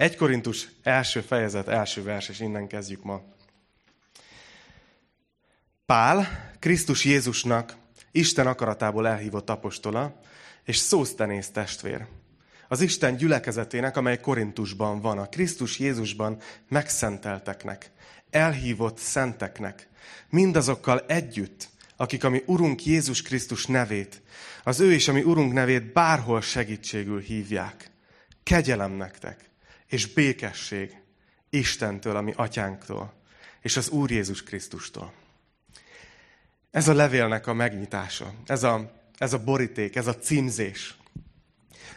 1 Korintus első fejezet, első vers, és innen kezdjük ma. Pál, Krisztus Jézusnak, Isten akaratából elhívott apostola, és szósztenész testvér. Az Isten gyülekezetének, amely Korintusban van, a Krisztus Jézusban megszentelteknek, elhívott szenteknek, mindazokkal együtt, akik a mi Urunk Jézus Krisztus nevét, az ő és a mi Urunk nevét bárhol segítségül hívják. Kegyelem nektek, és békesség Istentől, a mi atyánktól, és az Úr Jézus Krisztustól. Ez a levélnek a megnyitása, ez a, ez a boríték, ez a címzés.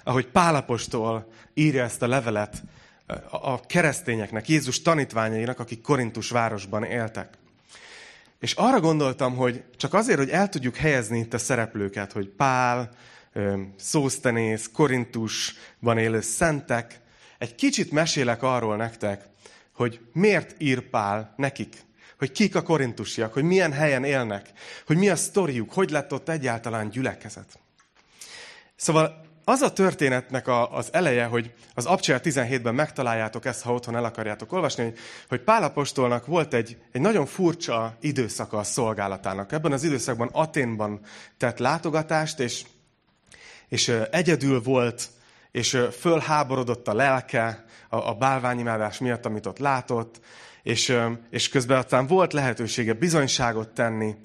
Ahogy Pálapostól írja ezt a levelet a keresztényeknek, Jézus tanítványainak, akik Korintus városban éltek. És arra gondoltam, hogy csak azért, hogy el tudjuk helyezni itt a szereplőket, hogy Pál, Szósztenész, Korintusban élő szentek, egy kicsit mesélek arról nektek, hogy miért ír Pál nekik, hogy kik a korintusiak, hogy milyen helyen élnek, hogy mi a sztoriuk, hogy lett ott egyáltalán gyülekezet. Szóval az a történetnek a, az eleje, hogy az Abcsel 17-ben megtaláljátok ezt, ha otthon el akarjátok olvasni, hogy, hogy Pálapostolnak volt egy, egy nagyon furcsa időszaka a szolgálatának. Ebben az időszakban Aténban tett látogatást, és, és egyedül volt, és fölháborodott a lelke a, a bálványimádás miatt, amit ott látott, és, és közben aztán volt lehetősége bizonyságot tenni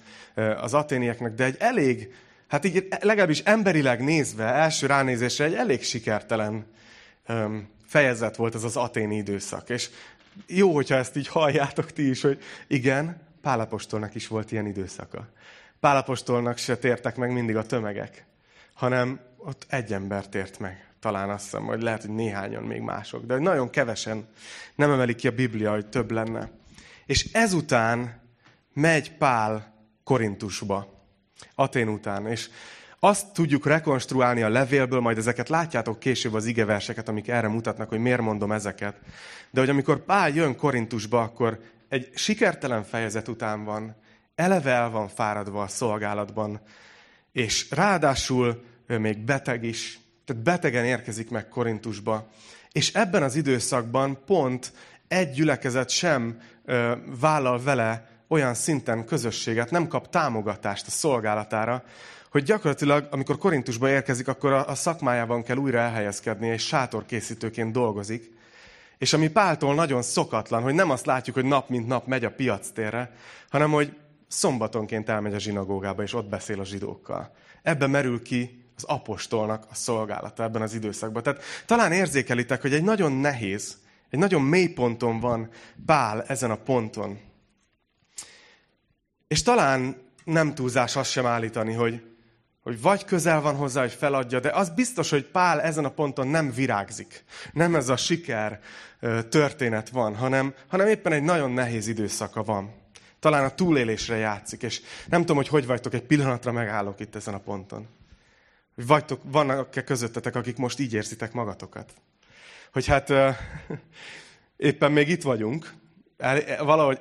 az aténieknek, de egy elég hát így legalábbis emberileg nézve, első ránézésre egy elég sikertelen fejezet volt ez az aténi időszak. És jó, hogyha ezt így halljátok ti is, hogy igen, Pálapostolnak is volt ilyen időszaka. Pálapostolnak se tértek meg mindig a tömegek, hanem ott egy ember tért meg. Talán azt hiszem, hogy lehet, hogy néhányan még mások, de nagyon kevesen nem emelik ki a Biblia, hogy több lenne. És ezután megy Pál Korintusba. Atén után. És azt tudjuk rekonstruálni a levélből, majd ezeket látjátok később az igeverseket, amik erre mutatnak, hogy miért mondom ezeket. De hogy amikor Pál jön Korintusba, akkor egy sikertelen fejezet után van, eleve el van fáradva a szolgálatban, és ráadásul ő még beteg is, tehát betegen érkezik meg Korintusba. És ebben az időszakban pont egy gyülekezet sem ö, vállal vele olyan szinten közösséget, nem kap támogatást a szolgálatára, hogy gyakorlatilag, amikor Korintusba érkezik, akkor a, a szakmájában kell újra elhelyezkednie, és sátorkészítőként dolgozik. És ami Páltól nagyon szokatlan, hogy nem azt látjuk, hogy nap mint nap megy a piac térre, hanem hogy szombatonként elmegy a zsinagógába, és ott beszél a zsidókkal. Ebben merül ki az apostolnak a szolgálata ebben az időszakban. Tehát talán érzékelitek, hogy egy nagyon nehéz, egy nagyon mély ponton van Pál ezen a ponton. És talán nem túlzás azt sem állítani, hogy, hogy vagy közel van hozzá, hogy feladja, de az biztos, hogy Pál ezen a ponton nem virágzik. Nem ez a siker történet van, hanem, hanem éppen egy nagyon nehéz időszaka van. Talán a túlélésre játszik, és nem tudom, hogy hogy vagytok, egy pillanatra megállok itt ezen a ponton. Hogy vagytok, vannak-e közöttetek, akik most így érzitek magatokat? Hogy hát éppen még itt vagyunk, valahogy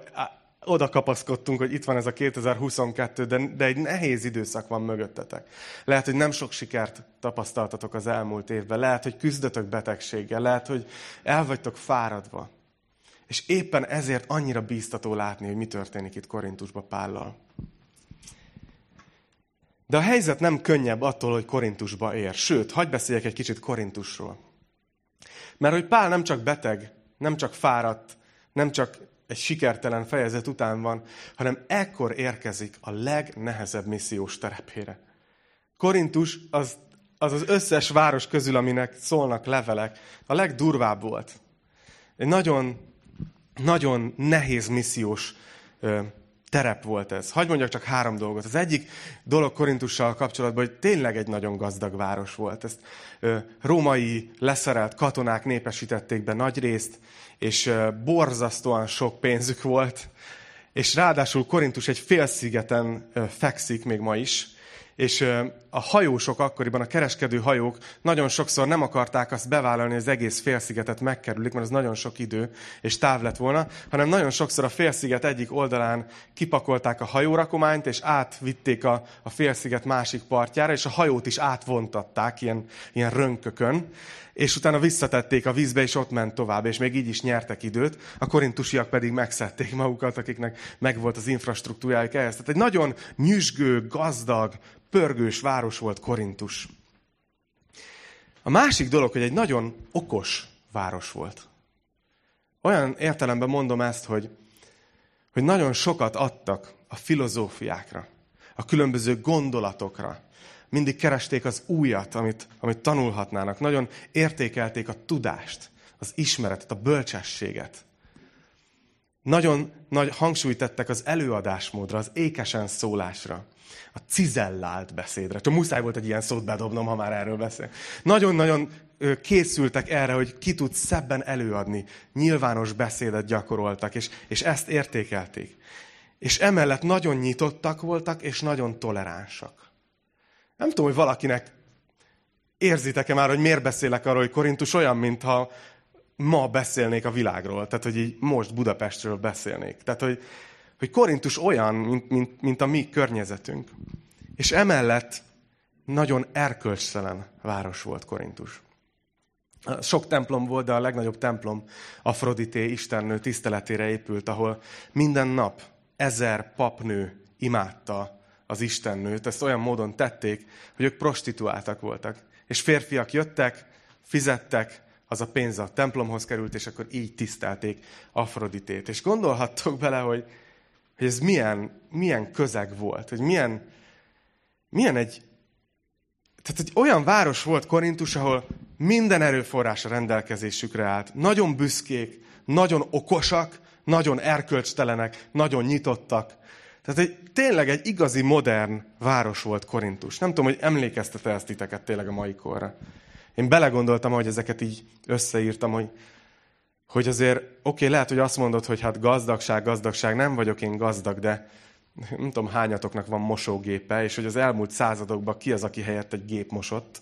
oda kapaszkodtunk, hogy itt van ez a 2022, de, de egy nehéz időszak van mögöttetek. Lehet, hogy nem sok sikert tapasztaltatok az elmúlt évben, lehet, hogy küzdötök betegséggel, lehet, hogy el vagytok fáradva. És éppen ezért annyira bíztató látni, hogy mi történik itt Korintusba Pállal. De a helyzet nem könnyebb attól, hogy Korintusba ér. Sőt, hagyd beszéljek egy kicsit Korintusról. Mert hogy Pál nem csak beteg, nem csak fáradt, nem csak egy sikertelen fejezet után van, hanem ekkor érkezik a legnehezebb missziós terepére. Korintus az, az az összes város közül, aminek szólnak levelek, a legdurvább volt. Egy nagyon, nagyon nehéz missziós ö, terep volt ez. Hagy mondjak csak három dolgot. Az egyik dolog Korintussal kapcsolatban, hogy tényleg egy nagyon gazdag város volt. Ezt ö, római leszerelt katonák népesítették be nagy részt, és borzasztóan sok pénzük volt, és ráadásul Korintus egy félszigeten fekszik még ma is, és a hajósok akkoriban, a kereskedő hajók nagyon sokszor nem akarták azt bevállalni, hogy az egész félszigetet megkerülik, mert az nagyon sok idő és táv lett volna, hanem nagyon sokszor a félsziget egyik oldalán kipakolták a hajórakományt, és átvitték a, a félsziget másik partjára, és a hajót is átvontatták ilyen, ilyen rönkökön, és utána visszatették a vízbe, és ott ment tovább, és még így is nyertek időt, a korintusiak pedig megszedték magukat, akiknek megvolt az infrastruktúrájuk ehhez. Tehát egy nagyon nyüzsgő, gazdag, pörgős város volt Korintus. A másik dolog, hogy egy nagyon okos város volt. Olyan értelemben mondom ezt, hogy, hogy nagyon sokat adtak a filozófiákra, a különböző gondolatokra. Mindig keresték az újat, amit, amit tanulhatnának. Nagyon értékelték a tudást, az ismeretet, a bölcsességet. Nagyon nagy hangsúlyt tettek az előadásmódra, az ékesen szólásra, a cizellált beszédre. Csak muszáj volt egy ilyen szót bedobnom, ha már erről beszél. Nagyon-nagyon készültek erre, hogy ki tud szebben előadni. Nyilvános beszédet gyakoroltak, és, és ezt értékelték. És emellett nagyon nyitottak voltak, és nagyon toleránsak. Nem tudom, hogy valakinek érzitek-e már, hogy miért beszélek arról, hogy Korintus olyan, mintha ma beszélnék a világról. Tehát, hogy így most Budapestről beszélnék. Tehát, hogy, hogy Korintus olyan, mint, mint, mint a mi környezetünk. És emellett nagyon erkölcstelen város volt Korintus. Sok templom volt, de a legnagyobb templom Afrodité istennő tiszteletére épült, ahol minden nap ezer papnő imádta az istennőt. Ezt olyan módon tették, hogy ők prostituáltak voltak. És férfiak jöttek, fizettek, az a pénz a templomhoz került, és akkor így tisztelték Afroditét. És gondolhattok bele, hogy, hogy ez milyen, milyen közeg volt, hogy milyen, milyen egy... Tehát egy olyan város volt Korintus, ahol minden erőforrás a rendelkezésükre állt. Nagyon büszkék, nagyon okosak, nagyon erkölcstelenek, nagyon nyitottak. Tehát egy, tényleg egy igazi modern város volt Korintus. Nem tudom, hogy emlékeztet-e ezt titeket tényleg a mai korra. Én belegondoltam, hogy ezeket így összeírtam, hogy, hogy azért, oké, okay, lehet, hogy azt mondod, hogy hát gazdagság, gazdagság, nem vagyok én gazdag, de nem tudom, hányatoknak van mosógépe, és hogy az elmúlt századokban ki az, aki helyett egy gép mosott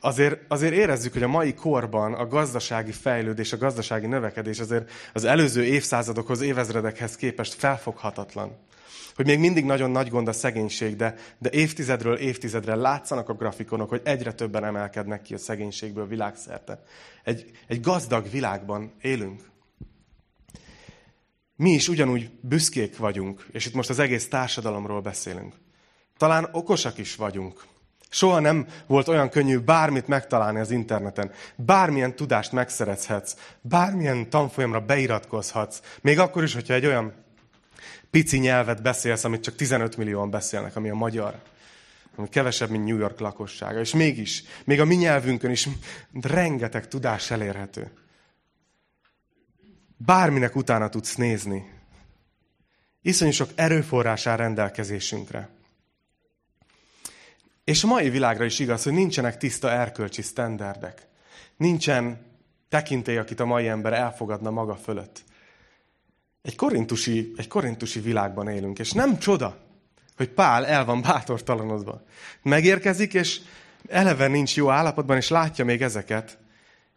azért, azért érezzük, hogy a mai korban a gazdasági fejlődés, a gazdasági növekedés azért az előző évszázadokhoz, évezredekhez képest felfoghatatlan. Hogy még mindig nagyon nagy gond a szegénység, de, de évtizedről évtizedre látszanak a grafikonok, hogy egyre többen emelkednek ki a szegénységből világszerte. Egy, egy gazdag világban élünk. Mi is ugyanúgy büszkék vagyunk, és itt most az egész társadalomról beszélünk. Talán okosak is vagyunk, Soha nem volt olyan könnyű bármit megtalálni az interneten. Bármilyen tudást megszerezhetsz, bármilyen tanfolyamra beiratkozhatsz. Még akkor is, hogyha egy olyan pici nyelvet beszélsz, amit csak 15 millióan beszélnek, ami a magyar. Ami kevesebb, mint New York lakossága. És mégis, még a mi nyelvünkön is rengeteg tudás elérhető. Bárminek utána tudsz nézni. Iszonyú sok erőforrás áll rendelkezésünkre. És a mai világra is igaz, hogy nincsenek tiszta erkölcsi sztenderdek. Nincsen tekintély, akit a mai ember elfogadna maga fölött. Egy korintusi, egy korintusi világban élünk, és nem csoda, hogy Pál el van bátortalanodva. Megérkezik, és eleve nincs jó állapotban, és látja még ezeket.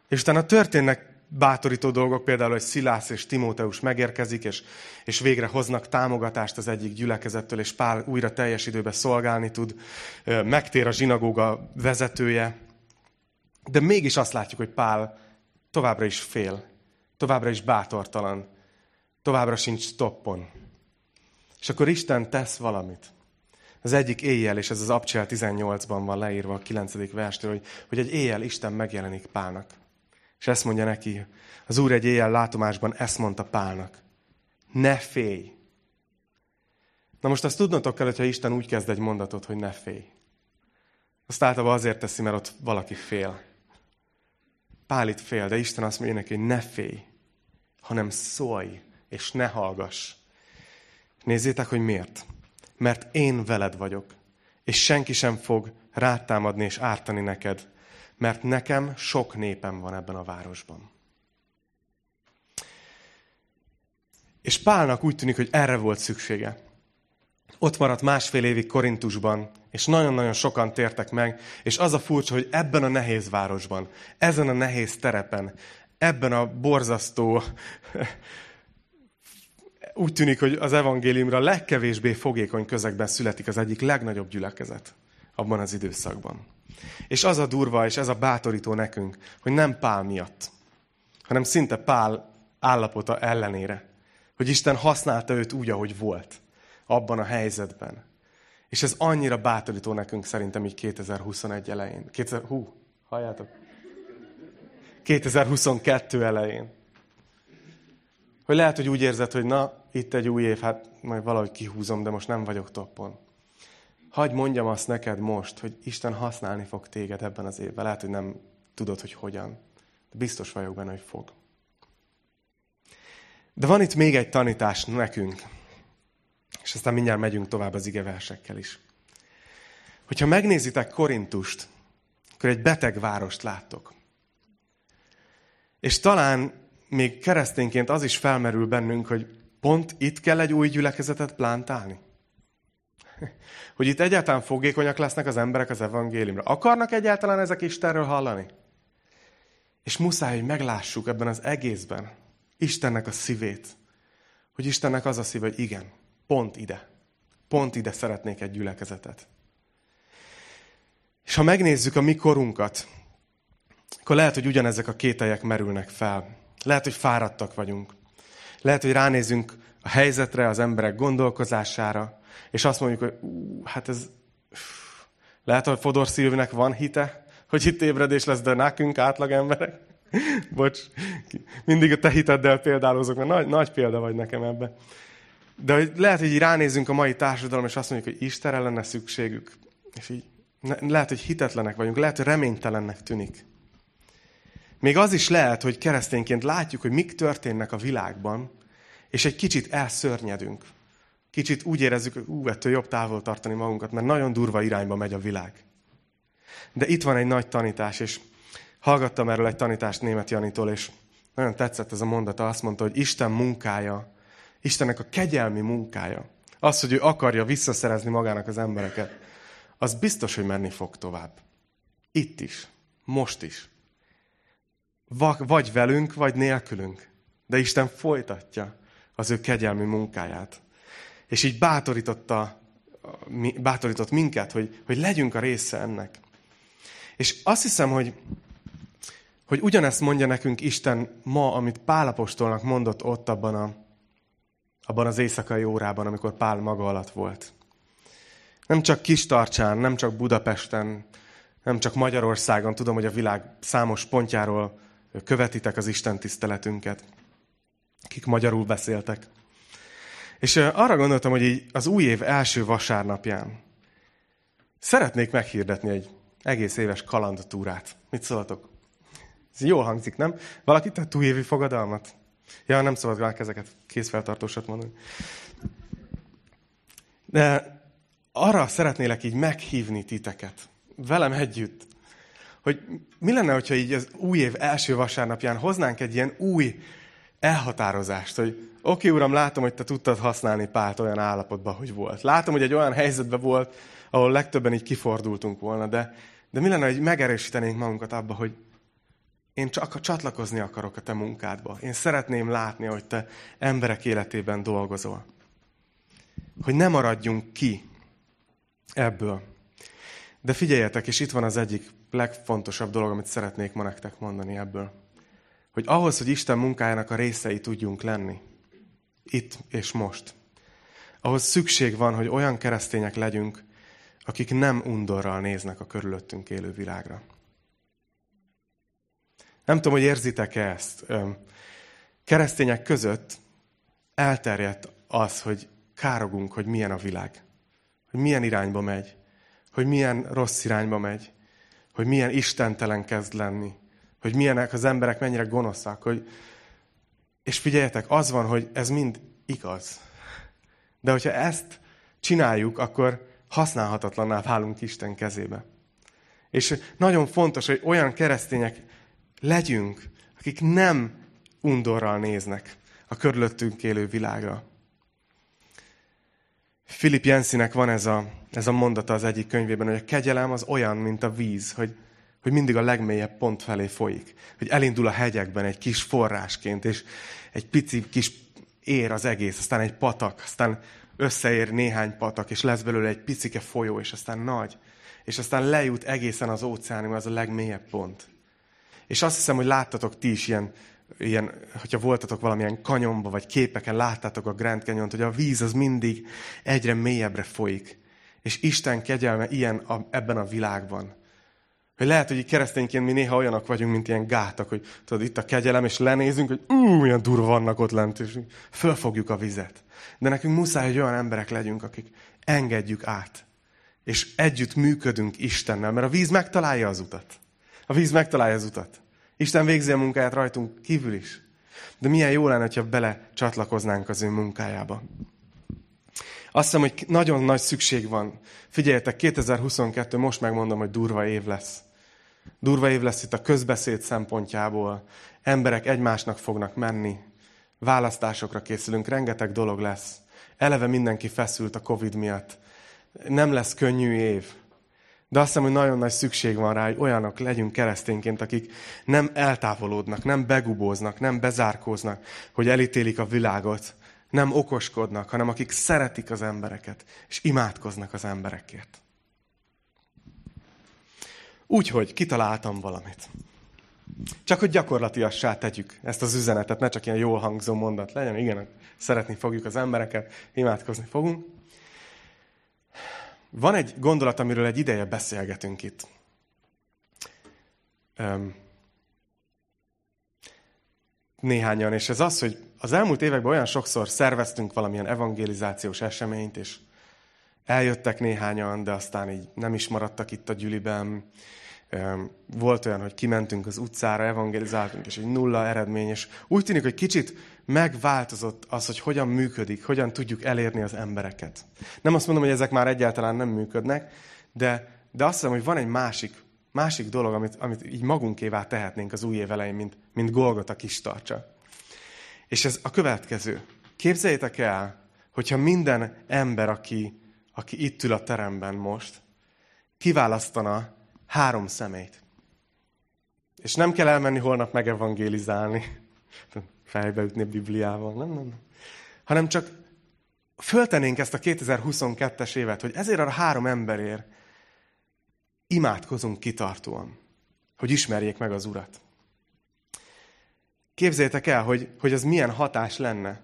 És utána történnek bátorító dolgok, például, hogy Szilász és Timóteus megérkezik, és, és végre hoznak támogatást az egyik gyülekezettől, és Pál újra teljes időben szolgálni tud, megtér a zsinagóga vezetője, de mégis azt látjuk, hogy Pál továbbra is fél, továbbra is bátortalan, továbbra sincs toppon. És akkor Isten tesz valamit. Az egyik éjjel, és ez az Abcsel 18-ban van leírva a 9. verstől, hogy, hogy egy éjjel Isten megjelenik Pálnak. És ezt mondja neki, az Úr egy éjjel látomásban ezt mondta Pálnak. Ne félj! Na most azt tudnotok kell, hogyha Isten úgy kezd egy mondatot, hogy ne félj. Azt általában azért teszi, mert ott valaki fél. Pál itt fél, de Isten azt mondja neki, hogy ne félj, hanem szólj, és ne hallgass. Nézzétek, hogy miért. Mert én veled vagyok, és senki sem fog rátámadni és ártani neked, mert nekem sok népem van ebben a városban. És Pálnak úgy tűnik, hogy erre volt szüksége. Ott maradt másfél évig Korintusban, és nagyon-nagyon sokan tértek meg, és az a furcsa, hogy ebben a nehéz városban, ezen a nehéz terepen, ebben a borzasztó, úgy tűnik, hogy az evangéliumra legkevésbé fogékony közegben születik az egyik legnagyobb gyülekezet abban az időszakban. És az a durva, és ez a bátorító nekünk, hogy nem Pál miatt, hanem szinte Pál állapota ellenére. Hogy Isten használta őt úgy, ahogy volt, abban a helyzetben. És ez annyira bátorító nekünk szerintem így 2021 elején. 2000, hú, halljátok? 2022 elején. Hogy lehet, hogy úgy érzed, hogy na, itt egy új év, hát majd valahogy kihúzom, de most nem vagyok toppon. Hagy mondjam azt neked most, hogy Isten használni fog téged ebben az évben. Lehet, hogy nem tudod, hogy hogyan. De biztos vagyok benne, hogy fog. De van itt még egy tanítás nekünk. És aztán mindjárt megyünk tovább az igeversekkel is. Hogyha megnézitek Korintust, akkor egy beteg várost láttok. És talán még keresztényként az is felmerül bennünk, hogy pont itt kell egy új gyülekezetet plántálni. Hogy itt egyáltalán fogékonyak lesznek az emberek az evangéliumra. Akarnak egyáltalán ezek Istenről hallani? És muszáj, hogy meglássuk ebben az egészben Istennek a szívét. Hogy Istennek az a szíve, hogy igen, pont ide. Pont ide szeretnék egy gyülekezetet. És ha megnézzük a mi korunkat, akkor lehet, hogy ugyanezek a kételyek merülnek fel. Lehet, hogy fáradtak vagyunk. Lehet, hogy ránézünk a helyzetre, az emberek gondolkozására, és azt mondjuk, hogy ú, hát ez... Lehet, hogy Fodor Szilvinek van hite, hogy itt ébredés lesz, de nekünk átlag emberek. Bocs, mindig a te hiteddel példálozok, mert nagy, nagy példa vagy nekem ebben. De hogy lehet, hogy így ránézünk a mai társadalom, és azt mondjuk, hogy Istenre lenne szükségük. És így lehet, hogy hitetlenek vagyunk, lehet, hogy reménytelennek tűnik. Még az is lehet, hogy keresztényként látjuk, hogy mik történnek a világban, és egy kicsit elszörnyedünk. Kicsit úgy érezzük, hogy ú, ettől jobb távol tartani magunkat, mert nagyon durva irányba megy a világ. De itt van egy nagy tanítás, és hallgattam erről egy tanítást német Janitól, és nagyon tetszett ez a mondata. Azt mondta, hogy Isten munkája, Istennek a kegyelmi munkája, az, hogy ő akarja visszaszerezni magának az embereket, az biztos, hogy menni fog tovább. Itt is. Most is. Vagy velünk, vagy nélkülünk. De Isten folytatja az ő kegyelmi munkáját. És így bátorította, bátorított minket, hogy, hogy legyünk a része ennek. És azt hiszem, hogy, hogy ugyanezt mondja nekünk Isten ma, amit Pálapostolnak mondott ott abban, a, abban az éjszakai órában, amikor Pál maga alatt volt. Nem csak Kistarcsán, nem csak Budapesten, nem csak Magyarországon, tudom, hogy a világ számos pontjáról követitek az Isten tiszteletünket, akik magyarul beszéltek. És arra gondoltam, hogy így az új év első vasárnapján szeretnék meghirdetni egy egész éves kalandtúrát. Mit szóltok? Ez jól hangzik, nem? Valaki tett újévi fogadalmat? Ja, nem szabad rá ezeket készfeltartósat mondani. De arra szeretnélek így meghívni titeket, velem együtt, hogy mi lenne, hogyha így az új év első vasárnapján hoznánk egy ilyen új elhatározást, hogy oké, uram, látom, hogy te tudtad használni Pált olyan állapotban, hogy volt. Látom, hogy egy olyan helyzetben volt, ahol legtöbben így kifordultunk volna, de, de mi lenne, hogy megerősítenénk magunkat abba, hogy én csak csatlakozni akarok a te munkádba. Én szeretném látni, hogy te emberek életében dolgozol. Hogy ne maradjunk ki ebből. De figyeljetek, és itt van az egyik legfontosabb dolog, amit szeretnék ma nektek mondani ebből. Hogy ahhoz, hogy Isten munkájának a részei tudjunk lenni, itt és most, ahhoz szükség van, hogy olyan keresztények legyünk, akik nem undorral néznek a körülöttünk élő világra. Nem tudom, hogy érzitek-e ezt. Keresztények között elterjedt az, hogy károgunk, hogy milyen a világ hogy milyen irányba megy, hogy milyen rossz irányba megy, hogy milyen istentelen kezd lenni, hogy milyenek az emberek mennyire gonoszak, hogy... És figyeljetek, az van, hogy ez mind igaz. De hogyha ezt csináljuk, akkor használhatatlanná válunk Isten kezébe. És nagyon fontos, hogy olyan keresztények legyünk, akik nem undorral néznek a körülöttünk élő világra, Philip Jensinek van ez a, ez a mondata az egyik könyvében, hogy a kegyelem az olyan, mint a víz, hogy, hogy mindig a legmélyebb pont felé folyik. Hogy elindul a hegyekben egy kis forrásként, és egy pici kis ér az egész, aztán egy patak, aztán összeér néhány patak, és lesz belőle egy picike folyó, és aztán nagy. és aztán lejut egészen az óceánig, az a legmélyebb pont. És azt hiszem, hogy láttatok ti is ilyen, ilyen, hogyha voltatok valamilyen kanyomba, vagy képeken láttátok a Grand canyon hogy a víz az mindig egyre mélyebbre folyik. És Isten kegyelme ilyen a, ebben a világban. Hogy lehet, hogy keresztényként mi néha olyanok vagyunk, mint ilyen gátak, hogy tudod, itt a kegyelem, és lenézünk, hogy ú, milyen durva vannak ott lent, és fölfogjuk a vizet. De nekünk muszáj, hogy olyan emberek legyünk, akik engedjük át. És együtt működünk Istennel, mert a víz megtalálja az utat. A víz megtalálja az utat. Isten végzi a munkáját rajtunk kívül is. De milyen jó lenne, ha bele csatlakoznánk az ő munkájába. Azt hiszem, hogy nagyon nagy szükség van. Figyeljetek, 2022, most megmondom, hogy durva év lesz. Durva év lesz itt a közbeszéd szempontjából. Emberek egymásnak fognak menni. Választásokra készülünk, rengeteg dolog lesz. Eleve mindenki feszült a Covid miatt. Nem lesz könnyű év. De azt hiszem, hogy nagyon nagy szükség van rá, hogy olyanok legyünk keresztényként, akik nem eltávolodnak, nem begubóznak, nem bezárkóznak, hogy elítélik a világot, nem okoskodnak, hanem akik szeretik az embereket, és imádkoznak az emberekért. Úgyhogy kitaláltam valamit. Csak hogy gyakorlatiassá tegyük ezt az üzenetet, ne csak ilyen jól hangzó mondat legyen. Igen, szeretni fogjuk az embereket, imádkozni fogunk. Van egy gondolat, amiről egy ideje beszélgetünk itt. Néhányan, és ez az, hogy az elmúlt években olyan sokszor szerveztünk valamilyen evangelizációs eseményt, és eljöttek néhányan, de aztán így nem is maradtak itt a gyüliben. Volt olyan, hogy kimentünk az utcára, evangelizáltunk, és egy nulla eredmény, és úgy tűnik, hogy kicsit megváltozott az, hogy hogyan működik, hogyan tudjuk elérni az embereket. Nem azt mondom, hogy ezek már egyáltalán nem működnek, de, de azt hiszem, hogy van egy másik, másik dolog, amit, amit így magunkévá tehetnénk az új év elején, mint, mint Golgota kis tartsa. És ez a következő. Képzeljétek el, hogyha minden ember, aki, aki itt ül a teremben most, kiválasztana három szemét. És nem kell elmenni holnap megevangélizálni, fejbe ütni a Bibliával, nem, nem, nem. Hanem csak föltenénk ezt a 2022-es évet, hogy ezért a három emberért imádkozunk kitartóan, hogy ismerjék meg az Urat. Képzeljétek el, hogy, hogy az milyen hatás lenne.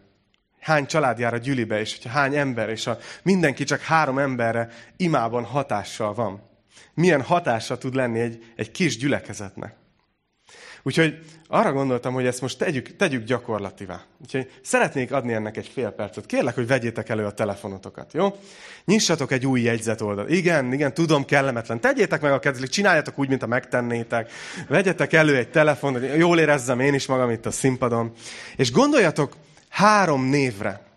Hány család jár a gyülibe, és hogyha hány ember, és ha mindenki csak három emberre imában hatással van. Milyen hatása tud lenni egy, egy kis gyülekezetnek. Úgyhogy arra gondoltam, hogy ezt most tegyük, tegyük gyakorlativá. Úgyhogy szeretnék adni ennek egy fél percet. Kérlek, hogy vegyétek elő a telefonotokat, jó? Nyissatok egy új jegyzetoldal. Igen, igen, tudom, kellemetlen. Tegyétek meg a kedvelik, csináljatok úgy, mint a megtennétek. Vegyetek elő egy telefon, hogy jól érezzem én is magam itt a színpadon. És gondoljatok három névre,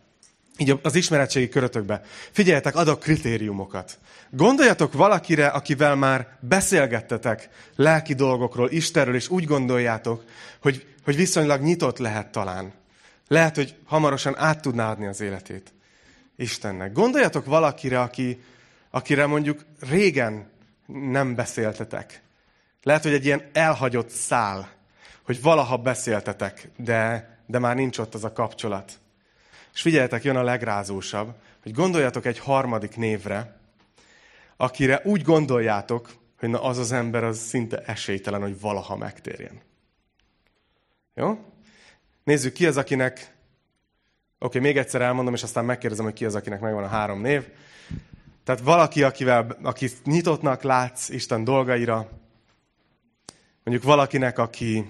így az ismeretségi körötökbe. Figyeljetek, adok kritériumokat. Gondoljatok valakire, akivel már beszélgettetek lelki dolgokról, Istenről, és úgy gondoljátok, hogy, hogy viszonylag nyitott lehet talán. Lehet, hogy hamarosan át tudná adni az életét Istennek. Gondoljatok valakire, aki, akire mondjuk régen nem beszéltetek. Lehet, hogy egy ilyen elhagyott szál, hogy valaha beszéltetek, de, de már nincs ott az a kapcsolat. És figyeljetek, jön a legrázósabb, hogy gondoljatok egy harmadik névre, akire úgy gondoljátok, hogy na az az ember az szinte esélytelen, hogy valaha megtérjen. Jó? Nézzük, ki az, akinek... Oké, még egyszer elmondom, és aztán megkérdezem, hogy ki az, akinek megvan a három név. Tehát valaki, akivel, aki nyitottnak látsz Isten dolgaira, mondjuk valakinek, aki,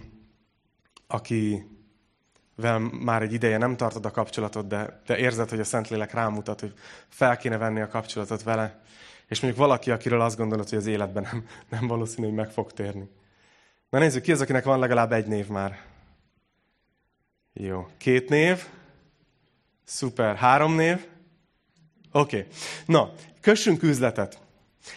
akivel már egy ideje nem tartod a kapcsolatot, de, de érzed, hogy a Szentlélek rámutat, hogy fel kéne venni a kapcsolatot vele és mondjuk valaki, akiről azt gondolod, hogy az életben nem, nem valószínű, hogy meg fog térni. Na nézzük, ki az, akinek van legalább egy név már? Jó. Két név? Szuper. Három név? Oké. Okay. Na, kössünk üzletet.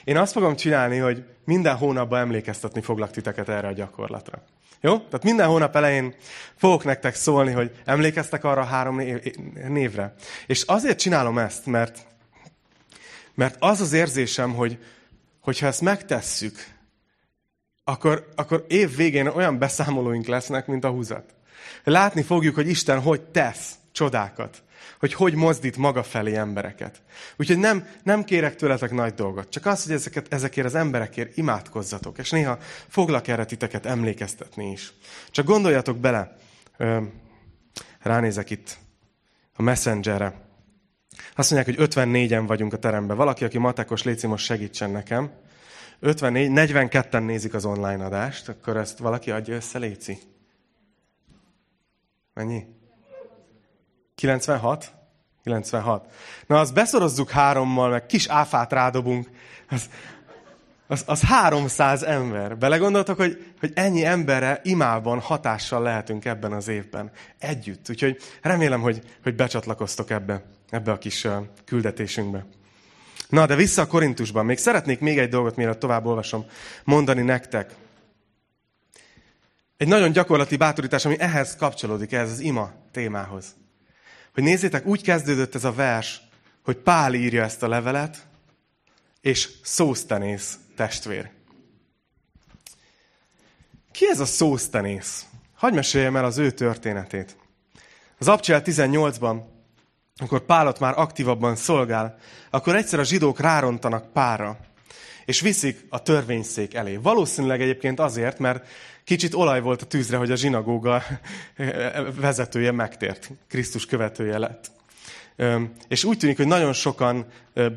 Én azt fogom csinálni, hogy minden hónapban emlékeztetni foglak titeket erre a gyakorlatra. Jó? Tehát minden hónap elején fogok nektek szólni, hogy emlékeztek arra a három névre. És azért csinálom ezt, mert mert az az érzésem, hogy hogyha ezt megtesszük, akkor, akkor év végén olyan beszámolóink lesznek, mint a húzat. Látni fogjuk, hogy Isten hogy tesz csodákat. Hogy hogy mozdít maga felé embereket. Úgyhogy nem, nem kérek tőletek nagy dolgot. Csak az, hogy ezeket, ezekért az emberekért imádkozzatok. És néha foglak erre titeket emlékeztetni is. Csak gondoljatok bele. Ránézek itt a messengerre. Azt mondják, hogy 54-en vagyunk a teremben. Valaki, aki matekos, léci, most segítsen nekem. 54, 42-en nézik az online adást, akkor ezt valaki adja össze, léci. Mennyi? 96? 96. Na, azt beszorozzuk hárommal, meg kis áfát rádobunk. Az, az, az 300 ember. Belegondoltok, hogy, hogy ennyi emberre imában hatással lehetünk ebben az évben. Együtt. Úgyhogy remélem, hogy, hogy becsatlakoztok ebbe, ebbe a kis küldetésünkbe. Na, de vissza a Korintusban. Még szeretnék még egy dolgot, mielőtt tovább olvasom, mondani nektek. Egy nagyon gyakorlati bátorítás, ami ehhez kapcsolódik, ehhez az ima témához. Hogy nézzétek, úgy kezdődött ez a vers, hogy Pál írja ezt a levelet, és szósztenész testvér. Ki ez a szósztenész? Hagy meséljem el az ő történetét. Az Abcsel 18-ban, amikor Pálot már aktívabban szolgál, akkor egyszer a zsidók rárontanak pára, és viszik a törvényszék elé. Valószínűleg egyébként azért, mert kicsit olaj volt a tűzre, hogy a zsinagóga vezetője megtért. Krisztus követője lett. És úgy tűnik, hogy nagyon sokan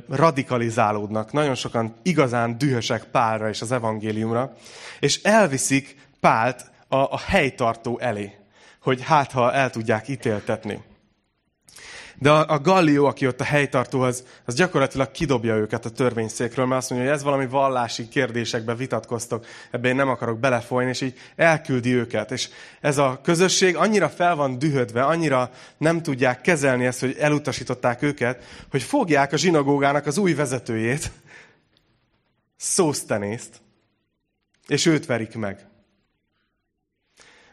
radikalizálódnak, nagyon sokan igazán dühösek Pálra és az evangéliumra, és elviszik Pált a, a helytartó elé, hogy hát ha el tudják ítéltetni. De a, a Gallió, aki ott a helytartó, az, az gyakorlatilag kidobja őket a törvényszékről, mert azt mondja, hogy ez valami vallási kérdésekbe vitatkoztok, ebben én nem akarok belefolyni, és így elküldi őket. És ez a közösség annyira fel van dühödve, annyira nem tudják kezelni ezt, hogy elutasították őket, hogy fogják a zsinagógának az új vezetőjét, Szósztenészt, és őt verik meg.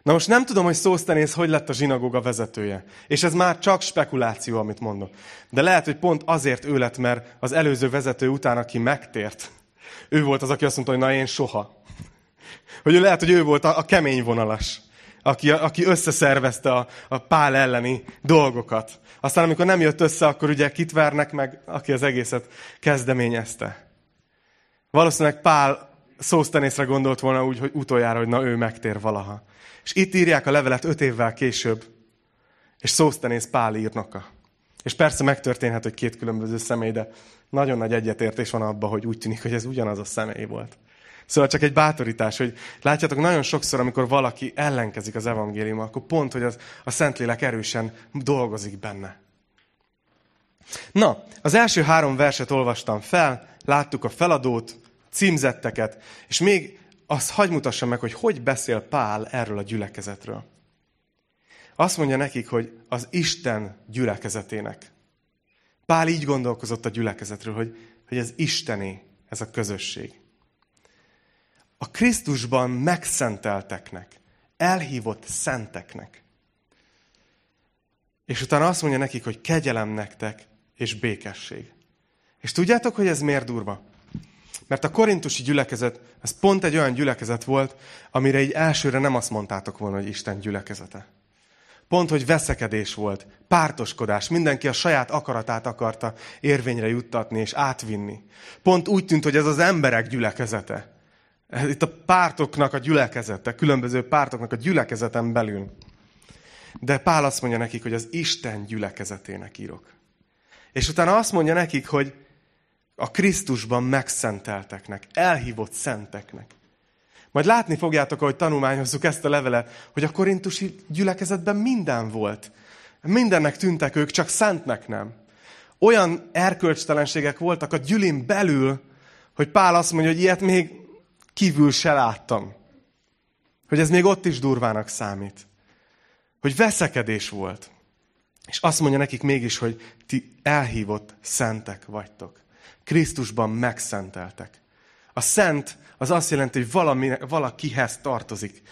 Na most nem tudom, hogy Szósztenész hogy lett a zsinagóga vezetője. És ez már csak spekuláció, amit mondok. De lehet, hogy pont azért ő lett, mert az előző vezető után, aki megtért, ő volt az, aki azt mondta, hogy na én soha. Hogy lehet, hogy ő volt a, a kemény vonalas, aki, aki összeszervezte a, a pál elleni dolgokat. Aztán amikor nem jött össze, akkor ugye kit vernek meg, aki az egészet kezdeményezte. Valószínűleg Pál szósztenészre gondolt volna úgy, hogy utoljára, hogy na ő megtér valaha. És itt írják a levelet öt évvel később, és Szósztenész Pál írnoka. És persze megtörténhet, hogy két különböző személy, de nagyon nagy egyetértés van abban, hogy úgy tűnik, hogy ez ugyanaz a személy volt. Szóval csak egy bátorítás, hogy látjátok, nagyon sokszor, amikor valaki ellenkezik az evangélium, akkor pont, hogy az, a Szentlélek erősen dolgozik benne. Na, az első három verset olvastam fel, láttuk a feladót, címzetteket, és még azt hagy mutassam meg, hogy hogy beszél Pál erről a gyülekezetről. Azt mondja nekik, hogy az Isten gyülekezetének. Pál így gondolkozott a gyülekezetről, hogy, hogy ez Istené, ez a közösség. A Krisztusban megszentelteknek, elhívott szenteknek. És utána azt mondja nekik, hogy kegyelem nektek és békesség. És tudjátok, hogy ez miért durva? Mert a korintusi gyülekezet, ez pont egy olyan gyülekezet volt, amire így elsőre nem azt mondtátok volna, hogy Isten gyülekezete. Pont, hogy veszekedés volt, pártoskodás, mindenki a saját akaratát akarta érvényre juttatni és átvinni. Pont úgy tűnt, hogy ez az emberek gyülekezete. Itt a pártoknak a gyülekezete, különböző pártoknak a gyülekezeten belül. De Pál azt mondja nekik, hogy az Isten gyülekezetének írok. És utána azt mondja nekik, hogy a Krisztusban megszentelteknek, elhívott szenteknek. Majd látni fogjátok, ahogy tanulmányozzuk ezt a levelet, hogy a korintusi gyülekezetben minden volt. Mindennek tűntek ők, csak szentnek nem. Olyan erkölcstelenségek voltak a gyülin belül, hogy Pál azt mondja, hogy ilyet még kívül se láttam. Hogy ez még ott is durvának számít. Hogy veszekedés volt. És azt mondja nekik mégis, hogy ti elhívott szentek vagytok. Krisztusban megszenteltek. A szent az azt jelenti, hogy valami, valakihez tartozik.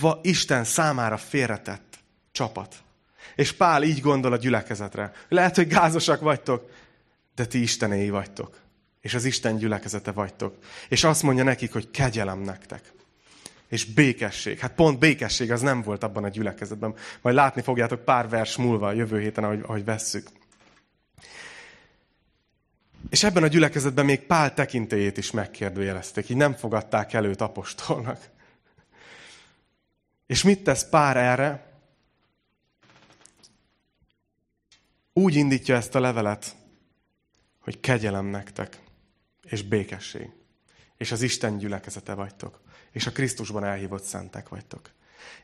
Va, Isten számára félretett csapat. És Pál így gondol a gyülekezetre. Lehet, hogy gázosak vagytok, de ti Istenéi vagytok. És az Isten gyülekezete vagytok. És azt mondja nekik, hogy kegyelem nektek. és békesség. Hát pont békesség az nem volt abban a gyülekezetben. Majd látni fogjátok pár vers múlva a jövő héten, ahogy, ahogy vesszük. És ebben a gyülekezetben még Pál tekintélyét is megkérdőjelezték, így nem fogadták előtt apostolnak. És mit tesz Pár erre? Úgy indítja ezt a levelet, hogy kegyelem nektek, és békesség. És az Isten gyülekezete vagytok. És a Krisztusban elhívott szentek vagytok.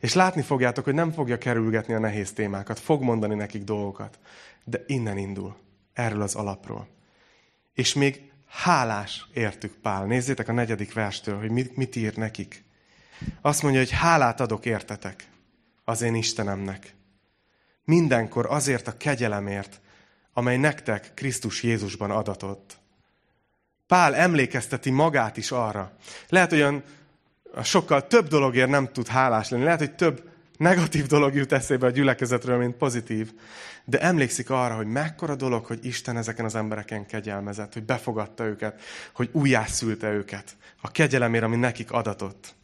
És látni fogjátok, hogy nem fogja kerülgetni a nehéz témákat, fog mondani nekik dolgokat. De innen indul, erről az alapról. És még hálás értük Pál. Nézzétek a negyedik verstől, hogy mit, mit ír nekik. Azt mondja, hogy hálát adok értetek az én Istenemnek. Mindenkor azért a kegyelemért, amely nektek Krisztus Jézusban adatott. Pál emlékezteti magát is arra. Lehet, hogy olyan sokkal több dologért nem tud hálás lenni. Lehet, hogy több negatív dolog jut eszébe a gyülekezetről, mint pozitív. De emlékszik arra, hogy mekkora dolog, hogy Isten ezeken az embereken kegyelmezett, hogy befogadta őket, hogy újjászülte őket. A kegyelemért, ami nekik adatott.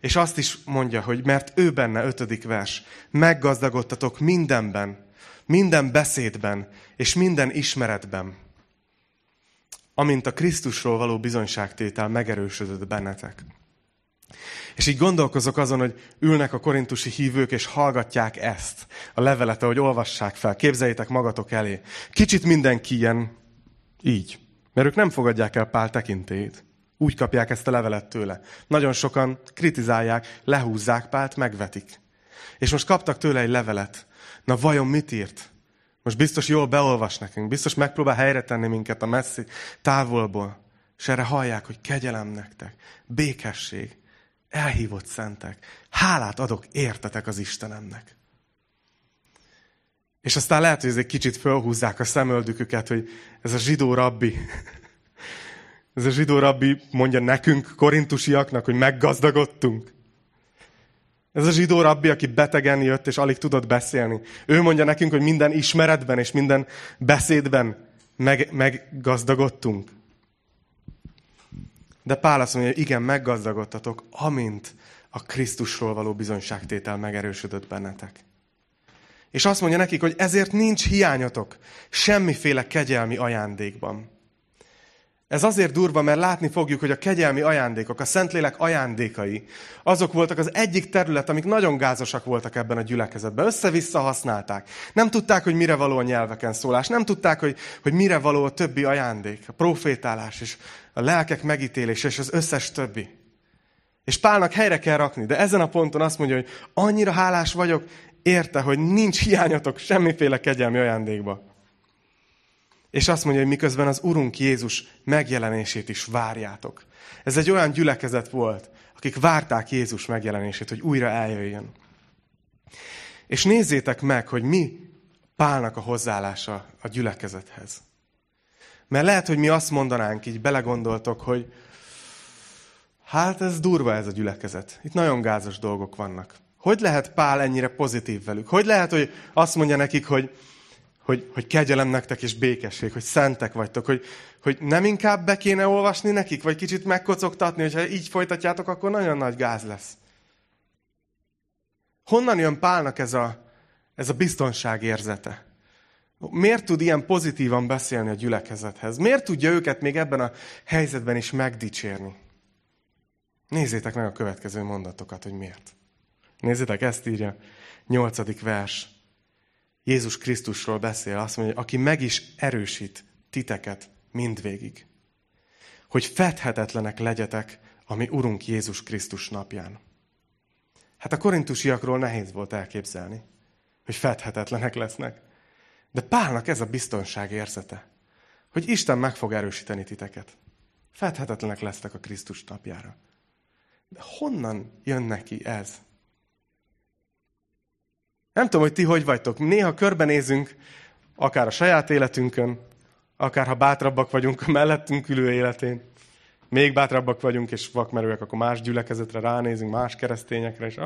És azt is mondja, hogy mert ő benne, ötödik vers, meggazdagodtatok mindenben, minden beszédben és minden ismeretben, amint a Krisztusról való bizonyságtétel megerősödött bennetek. És így gondolkozok azon, hogy ülnek a korintusi hívők, és hallgatják ezt, a levelet, ahogy olvassák fel. Képzeljétek magatok elé. Kicsit mindenki ilyen így. Mert ők nem fogadják el Pál tekintélyét. Úgy kapják ezt a levelet tőle. Nagyon sokan kritizálják, lehúzzák Pált, megvetik. És most kaptak tőle egy levelet. Na vajon mit írt? Most biztos jól beolvas nekünk, biztos megpróbál helyre tenni minket a messzi távolból. És erre hallják, hogy kegyelem nektek, békesség, elhívott szentek. Hálát adok értetek az Istenemnek. És aztán lehet, hogy ez egy kicsit fölhúzzák a szemöldüküket, hogy ez a zsidó rabbi, ez a zsidó rabbi mondja nekünk, korintusiaknak, hogy meggazdagodtunk. Ez a zsidó rabbi, aki betegen jött, és alig tudott beszélni. Ő mondja nekünk, hogy minden ismeretben és minden beszédben meg, meggazdagodtunk. De Pál azt mondja, igen, meggazdagodtatok, amint a Krisztusról való bizonyságtétel megerősödött bennetek. És azt mondja nekik, hogy ezért nincs hiányatok semmiféle kegyelmi ajándékban. Ez azért durva, mert látni fogjuk, hogy a kegyelmi ajándékok, a Szentlélek ajándékai, azok voltak az egyik terület, amik nagyon gázosak voltak ebben a gyülekezetben. Össze-vissza használták. Nem tudták, hogy mire való a nyelveken szólás. Nem tudták, hogy, hogy mire való a többi ajándék. A profétálás és a lelkek megítélése és az összes többi. És Pálnak helyre kell rakni, de ezen a ponton azt mondja, hogy annyira hálás vagyok, érte, hogy nincs hiányatok semmiféle kegyelmi ajándékba. És azt mondja, hogy miközben az Urunk Jézus megjelenését is várjátok. Ez egy olyan gyülekezet volt, akik várták Jézus megjelenését, hogy újra eljöjjön. És nézzétek meg, hogy mi Pálnak a hozzáállása a gyülekezethez. Mert lehet, hogy mi azt mondanánk, így belegondoltok, hogy hát ez durva ez a gyülekezet. Itt nagyon gázos dolgok vannak. Hogy lehet Pál ennyire pozitív velük? Hogy lehet, hogy azt mondja nekik, hogy hogy, hogy kegyelem nektek és békesség, hogy szentek vagytok, hogy, hogy nem inkább be kéne olvasni nekik, vagy kicsit megkocogtatni, hogyha így folytatjátok, akkor nagyon nagy gáz lesz. Honnan jön Pálnak ez a, ez a biztonság érzete? Miért tud ilyen pozitívan beszélni a gyülekezethez? Miért tudja őket még ebben a helyzetben is megdicsérni? Nézzétek meg a következő mondatokat, hogy miért. Nézzétek, ezt írja, nyolcadik vers. Jézus Krisztusról beszél, azt mondja, aki meg is erősít titeket mindvégig. Hogy fedhetetlenek legyetek a mi Urunk Jézus Krisztus napján. Hát a korintusiakról nehéz volt elképzelni, hogy fedhetetlenek lesznek. De Pálnak ez a biztonság érzete, hogy Isten meg fog erősíteni titeket. Fedhetetlenek lesztek a Krisztus napjára. De honnan jön neki ez? Nem tudom, hogy ti hogy vagytok. Néha körbenézünk, akár a saját életünkön, akár ha bátrabbak vagyunk a mellettünk ülő életén. Még bátrabbak vagyunk, és vakmerőek, akkor más gyülekezetre ránézünk, más keresztényekre, és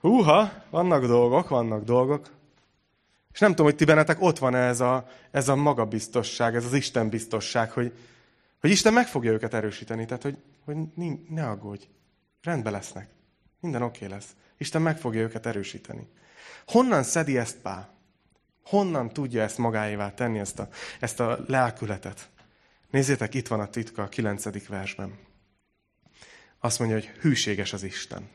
húha, vannak dolgok, vannak dolgok. És nem tudom, hogy ti bennetek ott van ez a, ez a magabiztosság, ez az Isten biztosság, hogy, hogy Isten meg fogja őket erősíteni. Tehát, hogy, hogy ne aggódj. rendben lesznek. Minden oké okay lesz. Isten meg fogja őket erősíteni. Honnan szedi ezt Pál? Honnan tudja ezt magáévá tenni, ezt a, ezt a lelkületet? Nézzétek, itt van a titka a kilencedik versben. Azt mondja, hogy hűséges az Isten.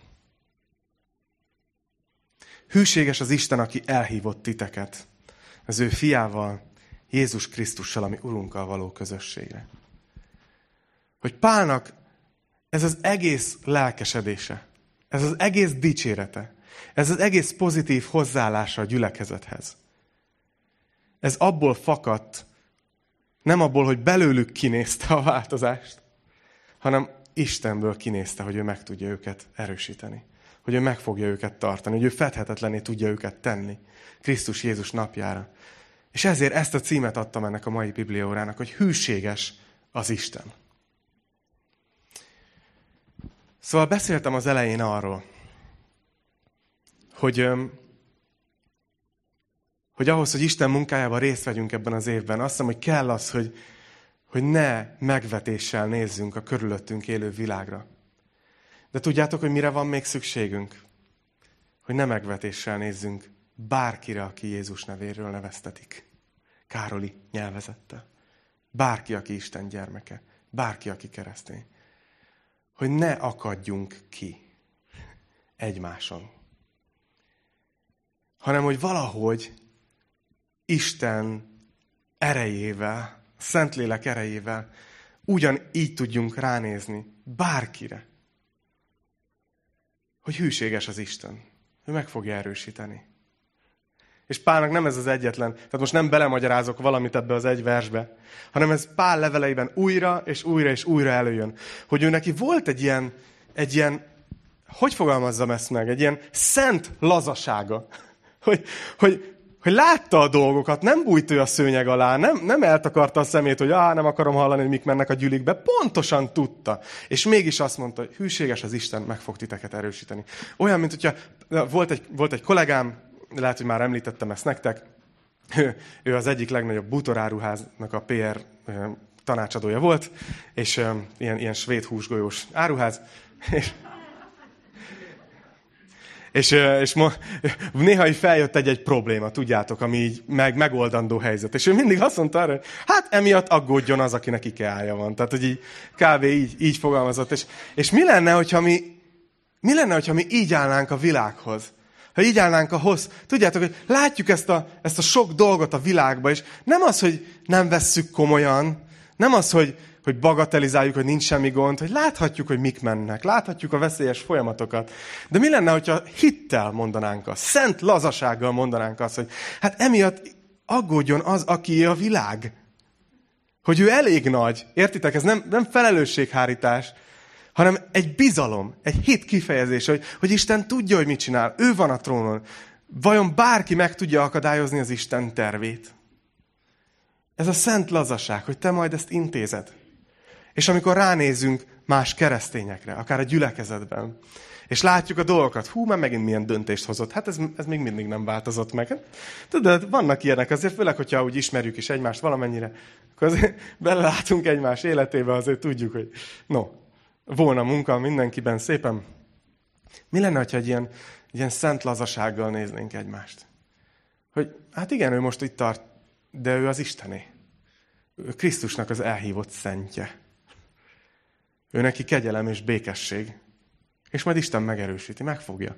Hűséges az Isten, aki elhívott titeket az ő fiával, Jézus Krisztussal, ami Urunkkal való közösségre. Hogy Pálnak ez az egész lelkesedése, ez az egész dicsérete, ez az egész pozitív hozzáállása a gyülekezethez. Ez abból fakadt, nem abból, hogy belőlük kinézte a változást, hanem Istenből kinézte, hogy ő meg tudja őket erősíteni. Hogy ő meg fogja őket tartani, hogy ő fedhetetlené tudja őket tenni Krisztus Jézus napjára. És ezért ezt a címet adtam ennek a mai bibliórának, hogy hűséges az Isten. Szóval beszéltem az elején arról, hogy, hogy ahhoz, hogy Isten munkájában részt vegyünk ebben az évben, azt hiszem, hogy kell az, hogy, hogy ne megvetéssel nézzünk a körülöttünk élő világra. De tudjátok, hogy mire van még szükségünk? Hogy ne megvetéssel nézzünk bárkire, aki Jézus nevéről neveztetik. Károli nyelvezettel. Bárki, aki Isten gyermeke. Bárki, aki keresztény. Hogy ne akadjunk ki egymáson. Hanem, hogy valahogy Isten erejével, Szentlélek erejével ugyan így tudjunk ránézni bárkire, hogy hűséges az Isten. Ő meg fogja erősíteni. És Pálnak nem ez az egyetlen, tehát most nem belemagyarázok valamit ebbe az egy versbe, hanem ez Pál leveleiben újra és újra és újra előjön. Hogy ő neki volt egy ilyen, egy ilyen hogy fogalmazzam ezt meg, egy ilyen szent lazasága. Hogy, hogy hogy látta a dolgokat, nem bújt ő a szőnyeg alá, nem, nem eltakarta a szemét, hogy ah, nem akarom hallani, hogy mik mennek a gyülikbe. Pontosan tudta. És mégis azt mondta, hogy hűséges az Isten, meg fog titeket erősíteni. Olyan, mint hogyha volt egy, volt egy kollégám, lehet, hogy már említettem ezt nektek, ő, az egyik legnagyobb bútoráruháznak a PR tanácsadója volt, és ilyen, ilyen svéd húsgolyós áruház, és és, és ma, néha így feljött egy-egy probléma, tudjátok, ami így meg, megoldandó helyzet. És ő mindig azt mondta arra, hogy hát emiatt aggódjon az, akinek IKEA-ja van. Tehát, hogy így kb. így, így fogalmazott. És, és mi lenne, hogyha mi, mi lenne, hogyha mi így állnánk a világhoz? Ha így állnánk ahhoz, tudjátok, hogy látjuk ezt a, ezt a sok dolgot a világba, és nem az, hogy nem vesszük komolyan, nem az, hogy, hogy bagatelizáljuk, hogy nincs semmi gond, hogy láthatjuk, hogy mik mennek, láthatjuk a veszélyes folyamatokat. De mi lenne, hogyha hittel mondanánk azt, szent lazasággal mondanánk azt, hogy hát emiatt aggódjon az, aki a világ. Hogy ő elég nagy. Értitek? Ez nem, nem felelősséghárítás, hanem egy bizalom, egy hit kifejezés, hogy, hogy Isten tudja, hogy mit csinál. Ő van a trónon. Vajon bárki meg tudja akadályozni az Isten tervét? Ez a szent lazaság, hogy te majd ezt intézed. És amikor ránézünk más keresztényekre, akár a gyülekezetben, és látjuk a dolgokat, hú, már megint milyen döntést hozott. Hát ez, ez még mindig nem változott meg. Tudod, vannak ilyenek azért, főleg, hogyha úgy ismerjük is egymást valamennyire, akkor azért belelátunk egymás életébe, azért tudjuk, hogy no, volna munka mindenkiben szépen. Mi lenne, ha egy ilyen, ilyen szent lazasággal néznénk egymást? Hogy hát igen, ő most itt tart, de ő az Istené. Ő Krisztusnak az elhívott szentje. Ő neki kegyelem és békesség. És majd Isten megerősíti, megfogja.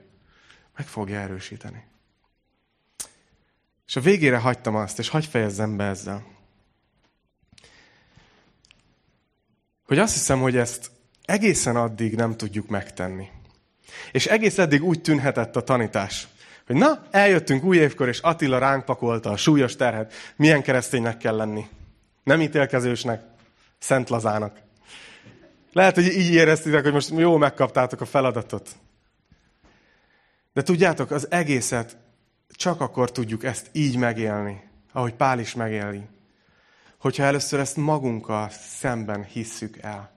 Meg fogja erősíteni. És a végére hagytam azt, és hagyj fejezzem be ezzel. Hogy azt hiszem, hogy ezt egészen addig nem tudjuk megtenni. És egész eddig úgy tűnhetett a tanítás, hogy na, eljöttünk új évkor, és Attila ránk pakolta a súlyos terhet. Milyen kereszténynek kell lenni? Nem ítélkezősnek, szent lazának. Lehet, hogy így éreztétek, hogy most jó megkaptátok a feladatot. De tudjátok, az egészet csak akkor tudjuk ezt így megélni, ahogy Pál is megéli. Hogyha először ezt magunkkal szemben hisszük el.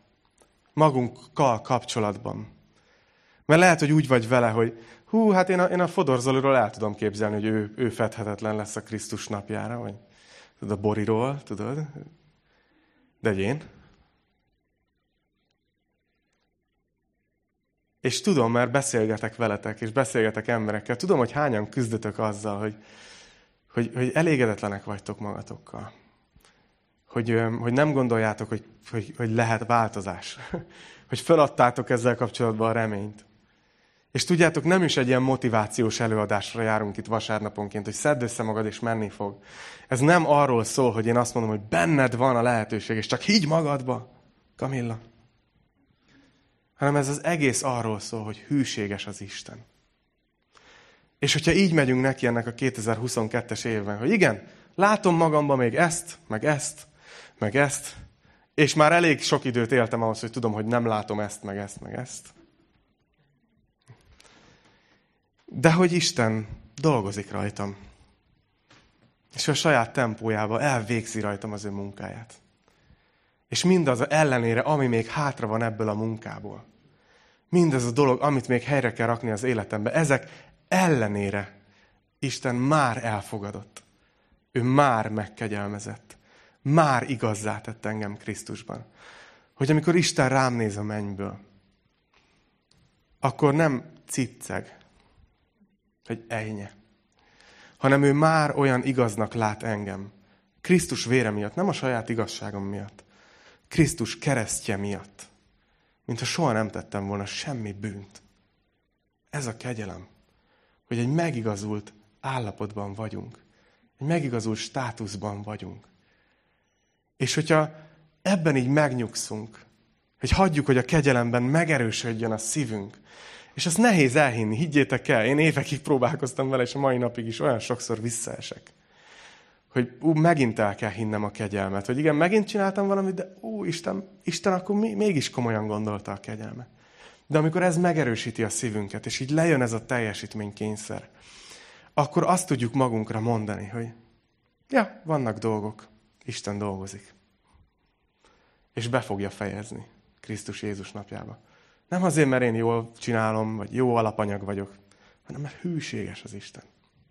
Magunkkal kapcsolatban. Mert lehet, hogy úgy vagy vele, hogy hú, hát én a, én a Fodor Zoliról el tudom képzelni, hogy ő, ő fedhetetlen lesz a Krisztus napjára, vagy tudod, a Boriról, tudod. De én? És tudom, mert beszélgetek veletek, és beszélgetek emberekkel. Tudom, hogy hányan küzdötök azzal, hogy, hogy, hogy elégedetlenek vagytok magatokkal. Hogy, hogy nem gondoljátok, hogy, hogy, hogy lehet változás. Hogy feladtátok ezzel kapcsolatban a reményt. És tudjátok, nem is egy ilyen motivációs előadásra járunk itt vasárnaponként, hogy szedd össze magad és menni fog. Ez nem arról szól, hogy én azt mondom, hogy benned van a lehetőség, és csak higgy magadba, Kamilla. Hanem ez az egész arról szól, hogy hűséges az Isten. És hogyha így megyünk neki ennek a 2022-es évben, hogy igen, látom magamban még ezt, meg ezt, meg ezt, és már elég sok időt éltem ahhoz, hogy tudom, hogy nem látom ezt, meg ezt, meg ezt. De hogy Isten dolgozik rajtam. És a saját tempójában elvégzi rajtam az ő munkáját. És mindaz ellenére, ami még hátra van ebből a munkából. Mindez a dolog, amit még helyre kell rakni az életembe, ezek ellenére Isten már elfogadott. Ő már megkegyelmezett. Már igazzá tett engem Krisztusban. Hogy amikor Isten rám néz a mennyből, akkor nem cicceg, hogy ejnye. Hanem ő már olyan igaznak lát engem. Krisztus vére miatt, nem a saját igazságom miatt. Krisztus keresztje miatt. Mintha soha nem tettem volna semmi bűnt. Ez a kegyelem, hogy egy megigazult állapotban vagyunk. Egy megigazult státuszban vagyunk. És hogyha ebben így megnyugszunk, hogy hagyjuk, hogy a kegyelemben megerősödjön a szívünk, és ezt nehéz elhinni, higgyétek el, én évekig próbálkoztam vele, és a mai napig is olyan sokszor visszaesek. Hogy ú, megint el kell hinnem a kegyelmet. Hogy igen, megint csináltam valamit, de ú, Isten, Isten akkor mi, mégis komolyan gondolta a kegyelmet. De amikor ez megerősíti a szívünket, és így lejön ez a teljesítménykényszer, akkor azt tudjuk magunkra mondani, hogy ja, vannak dolgok, Isten dolgozik. És be fogja fejezni Krisztus Jézus napjába. Nem azért, mert én jól csinálom, vagy jó alapanyag vagyok, hanem mert hűséges az Isten.